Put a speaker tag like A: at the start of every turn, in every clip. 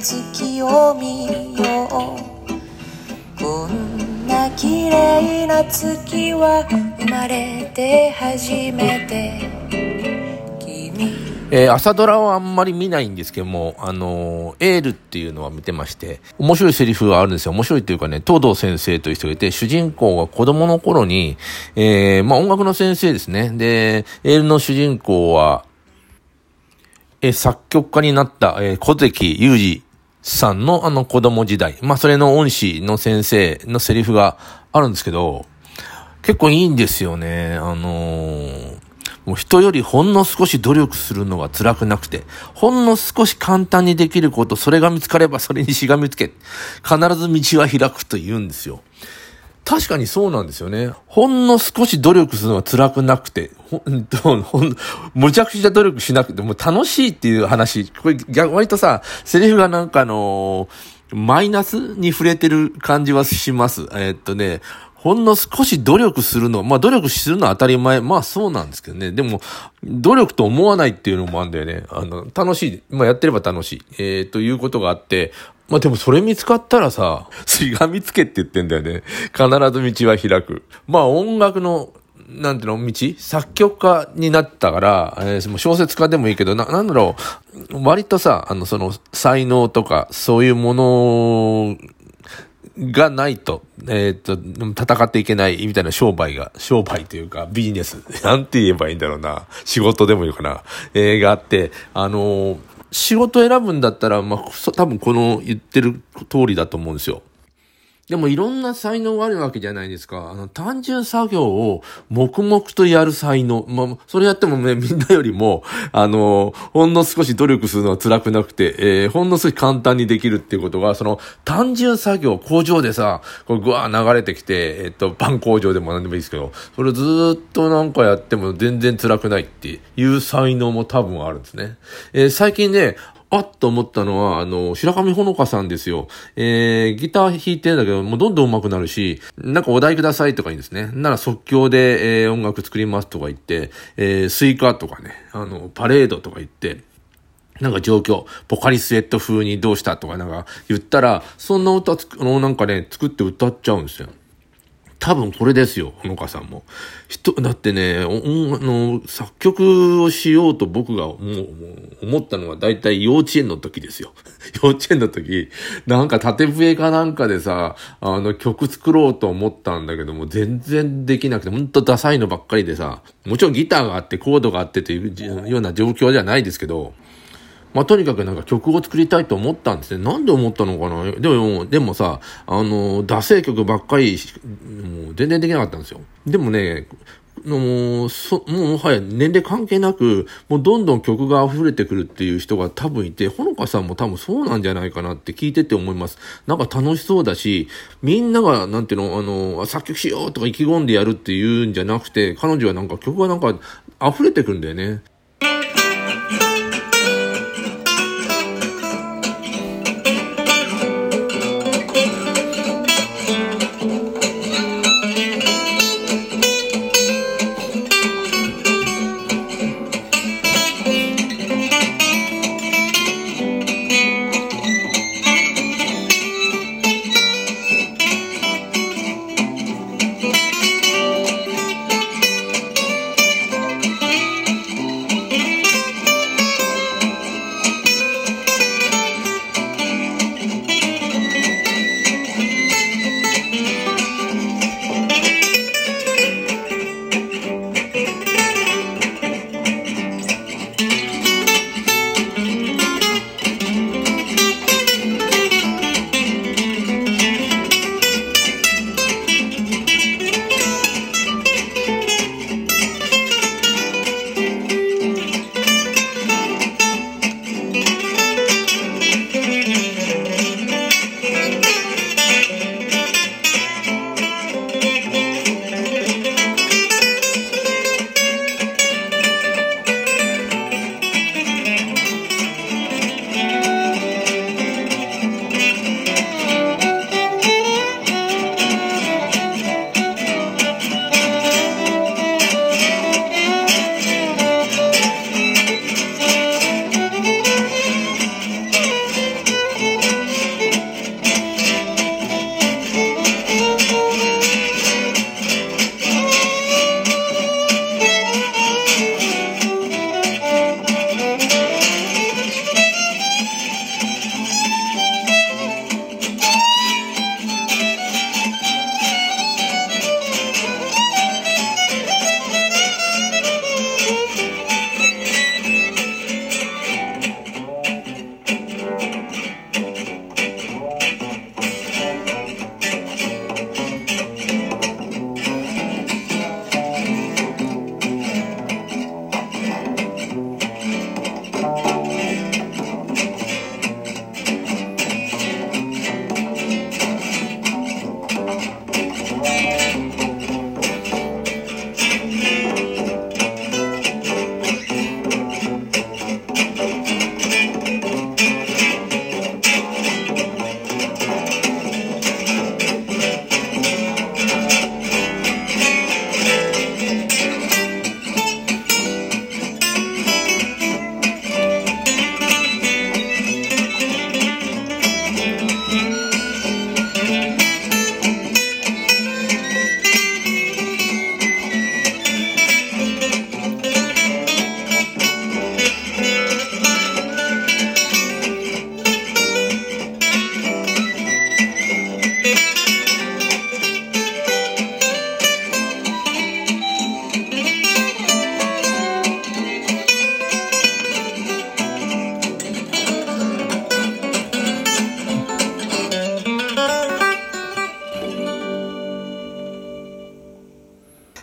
A: 月を見ようこんな綺麗な月は生まれて初めて君
B: えー朝ドラはあんまり見ないんですけども、あのーエールっていうのは見てまして、面白いセリフがあるんですよ。面白いっていうかね、東堂先生という人がいて、主人公が子供の頃に、えーまあ音楽の先生ですね。で、エールの主人公は、えー作曲家になった、えー小関裕二さんのあの子供時代。まあそれの恩師の先生のセリフがあるんですけど、結構いいんですよね。あのーもう人よりほんの少し努力するのが辛くなくて、ほんの少し簡単にできること、それが見つかればそれにしがみつけ、必ず道は開くと言うんですよ。確かにそうなんですよね。ほんの少し努力するのが辛くなくて、ほんと、ほん、むちゃくちゃ努力しなくて、もう楽しいっていう話、これ逆、割とさ、セリフがなんかあのーマイナスに触れてる感じはします。えーっとね、ほんの少し努力するの、まあ努力するのは当たり前。まあそうなんですけどね。でも、努力と思わないっていうのもあるんだよね。あの、楽しい。まあやってれば楽しい。えー、ということがあって、まあでもそれ見つかったらさ、しがみつけって言ってんだよね。必ず道は開く。まあ音楽の、なんていうの、道？作曲家になったから、えー小説家でもいいけど、な、なんだろう、割とさ、あの、その、才能とか、そういうものがないと、えーっと、戦っていけないみたいな商売が、商売というかビジネス、なんて言えばいいんだろうな。仕事でもいいかな。えーがあって、あのー仕事選ぶんだったら、まあ、多分この言ってる通りだと思うんですよ。でもいろんな才能があるわけじゃないですか。あの、単純作業を黙々とやる才能。まあ、それやってもね、みんなよりも、あの、ほんの少し努力するのは辛くなくて、えーほんの少し簡単にできるっていうことが、その、単純作業、工場でさ、これぐわー流れてきて、えっと、パン工場でも何でもいいですけど、それずっとなんかやっても全然辛くないっていう才能も多分あるんですね。えー最近ね、あっと思ったのは、あの、白上ほのかさんですよ。えー、ギター弾いてんだけど、もうどんどん上手くなるし、なんかお題くださいとか言うんですね。なら即興で、えー音楽作りますとか言って、えースイカとかね、あの、パレードとか言って、なんか状況、ポカリスエット風にどうしたとかなんか言ったら、そんな歌つく、あの、なんかね、作って歌っちゃうんですよ。多分これですよ、ほのかさんも。人、だってね、おあの、作曲をしようと僕が、もう思ったのは大体幼稚園の時ですよ。幼稚園の時、なんか縦笛かなんかでさ、あの曲作ろうと思ったんだけども、全然できなくて、ほんとダサいのばっかりでさ、もちろんギターがあってコードがあってというような状況じゃないですけど、まあ、とにかくなんか曲を作りたいと思ったんですね。なんで思ったのかなでも、でもさ、あの、ダセー曲ばっかり、もう全然できなかったんですよ。でもね、もう、そ、もうもはや年齢関係なく、もうどんどん曲が溢れてくるっていう人が多分いて、ほのかさんも多分そうなんじゃないかなって聞いてて思います。なんか楽しそうだし、みんなが、なんていうの、あの、作曲しようとか意気込んでやるっていうんじゃなくて、彼女はなんか曲がなんか溢れてくるんだよね。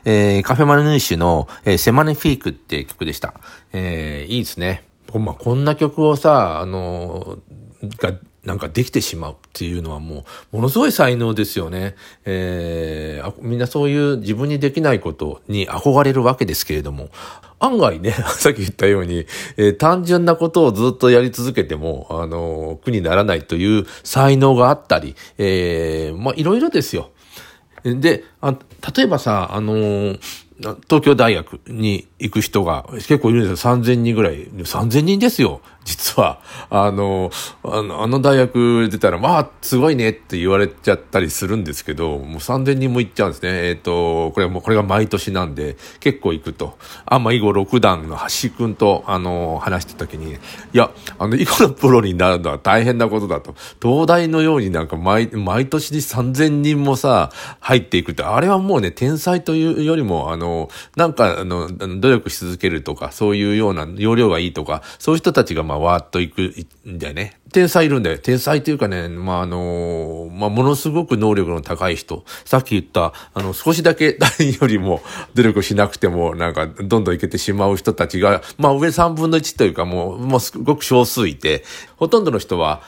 B: えー、カフェマルヌーシュの、えー、セマネフィークって曲でした。えー、いいですね。ま、こんな曲をさ、あのー、が、なんかできてしまうっていうのはもう、ものすごい才能ですよね。えー、みんなそういう自分にできないことに憧れるわけですけれども、案外ね、さっき言ったように、えー、単純なことをずっとやり続けても、あのー、苦にならないという才能があったり、えー、まあ、いろいろですよ。で、あ例えばさ、あのー、東京大学に行く人が結構いるんですよ。3000人ぐらい。3000人ですよ。実は。あの、あの、あの大学出たら、まあ、すごいねって言われちゃったりするんですけど、もう3000人も行っちゃうんですね。えっ、ー、と、これはもう、これが毎年なんで、結構行くと。あ、まあ、囲碁6段の橋くんと、あの、話した時に、いや、あの、囲碁のプロになるのは大変なことだと。東大のようになんか毎、毎年に3000人もさ、入っていくって、あれはもうね、天才というよりも、あの、の、なんか、あの、努力し続けるとか、そういうような、容量がいいとか、そういう人たちが、まあ、わーっと行くんだよね。天才いるんだよ。天才っていうかね、まあ、あの、まあ、ものすごく能力の高い人。さっき言った、あの、少しだけ誰よりも努力しなくても、なんか、どんどんいけてしまう人たちが、まあ、上3分の1というか、もう、もうすごく少数いて、ほとんどの人は、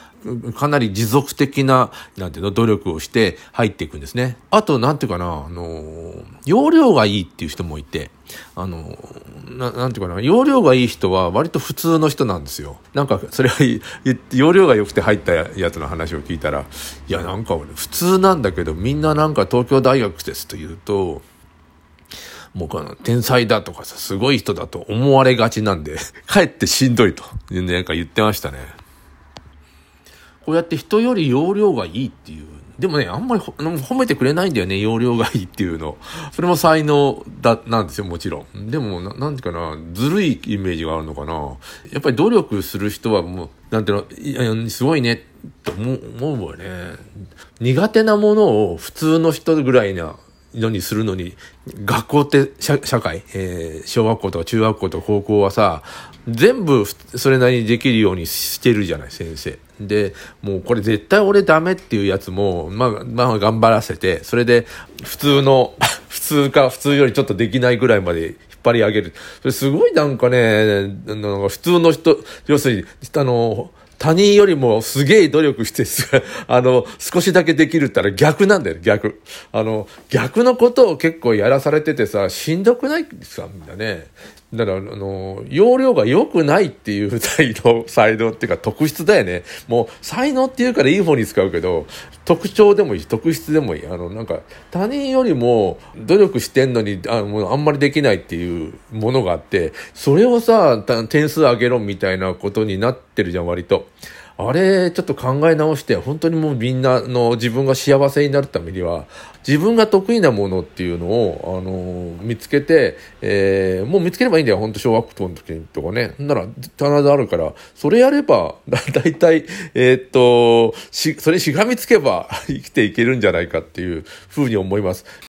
B: かなり持続的な、なんていうの、努力をして入っていくんですね。あと、なんていうかな、あの、容量がいいっていう人もいて、あの、ななんていうかな、容量がいい人は割と普通の人なんですよ。なんか、それは、容量が良くて入ったやつの話を聞いたら、いや、なんか俺、普通なんだけど、みんななんか東京大学ですと言うと、もうこの天才だとかさ、すごい人だと思われがちなんで、かえってしんどいと、なんか言ってましたね。こうやって人より容量がいいっていう。でもね、あんまり褒めてくれないんだよね、容量がいいっていうの。それも才能だ、なんですよ、もちろん。でも、ななんていうかな、ずるいイメージがあるのかな。やっぱり努力する人はもう、なんていうの、すごいね、と思う思うよね。苦手なものを普通の人ぐらいなのにするのに、学校って社会、えー、小学校とか中学校とか高校はさ、全部それなりにできるようにしてるじゃない、先生。で、もうこれ絶対俺ダメっていうやつも、まあ、まあ頑張らせて、それで普通の、普通か普通よりちょっとできないぐらいまで張り上げる。それすごいなんかね、なんか普通の人、要するに、あの、他人よりもすげえ努力して、あの、少しだけできるったら逆なんだよ、逆。あの、逆のことを結構やらされててさ、しんどくないですかみんなね。だから、あの、容量が良くないっていう才能、才能っていうか特質だよね。もう、才能っていうからいい方に使うけど、特徴でもいいし、特質でもいい。あの、なんか、他人よりも努力してんのに、あの、あんまりできないっていうものがあって、それをさ、点数上げろみたいなことになってるじゃん、割と。あれ、ちょっと考え直して、本当にもうみんなの自分が幸せになるためには、自分が得意なものっていうのを、あのー、見つけて、えー、もう見つければいいんだよ、本当小学校の時とかね。なら、必ずあるから、それやれば、だ、だいたい、えー、っと、し、それしがみつけば生きていけるんじゃないかっていうふうに思います。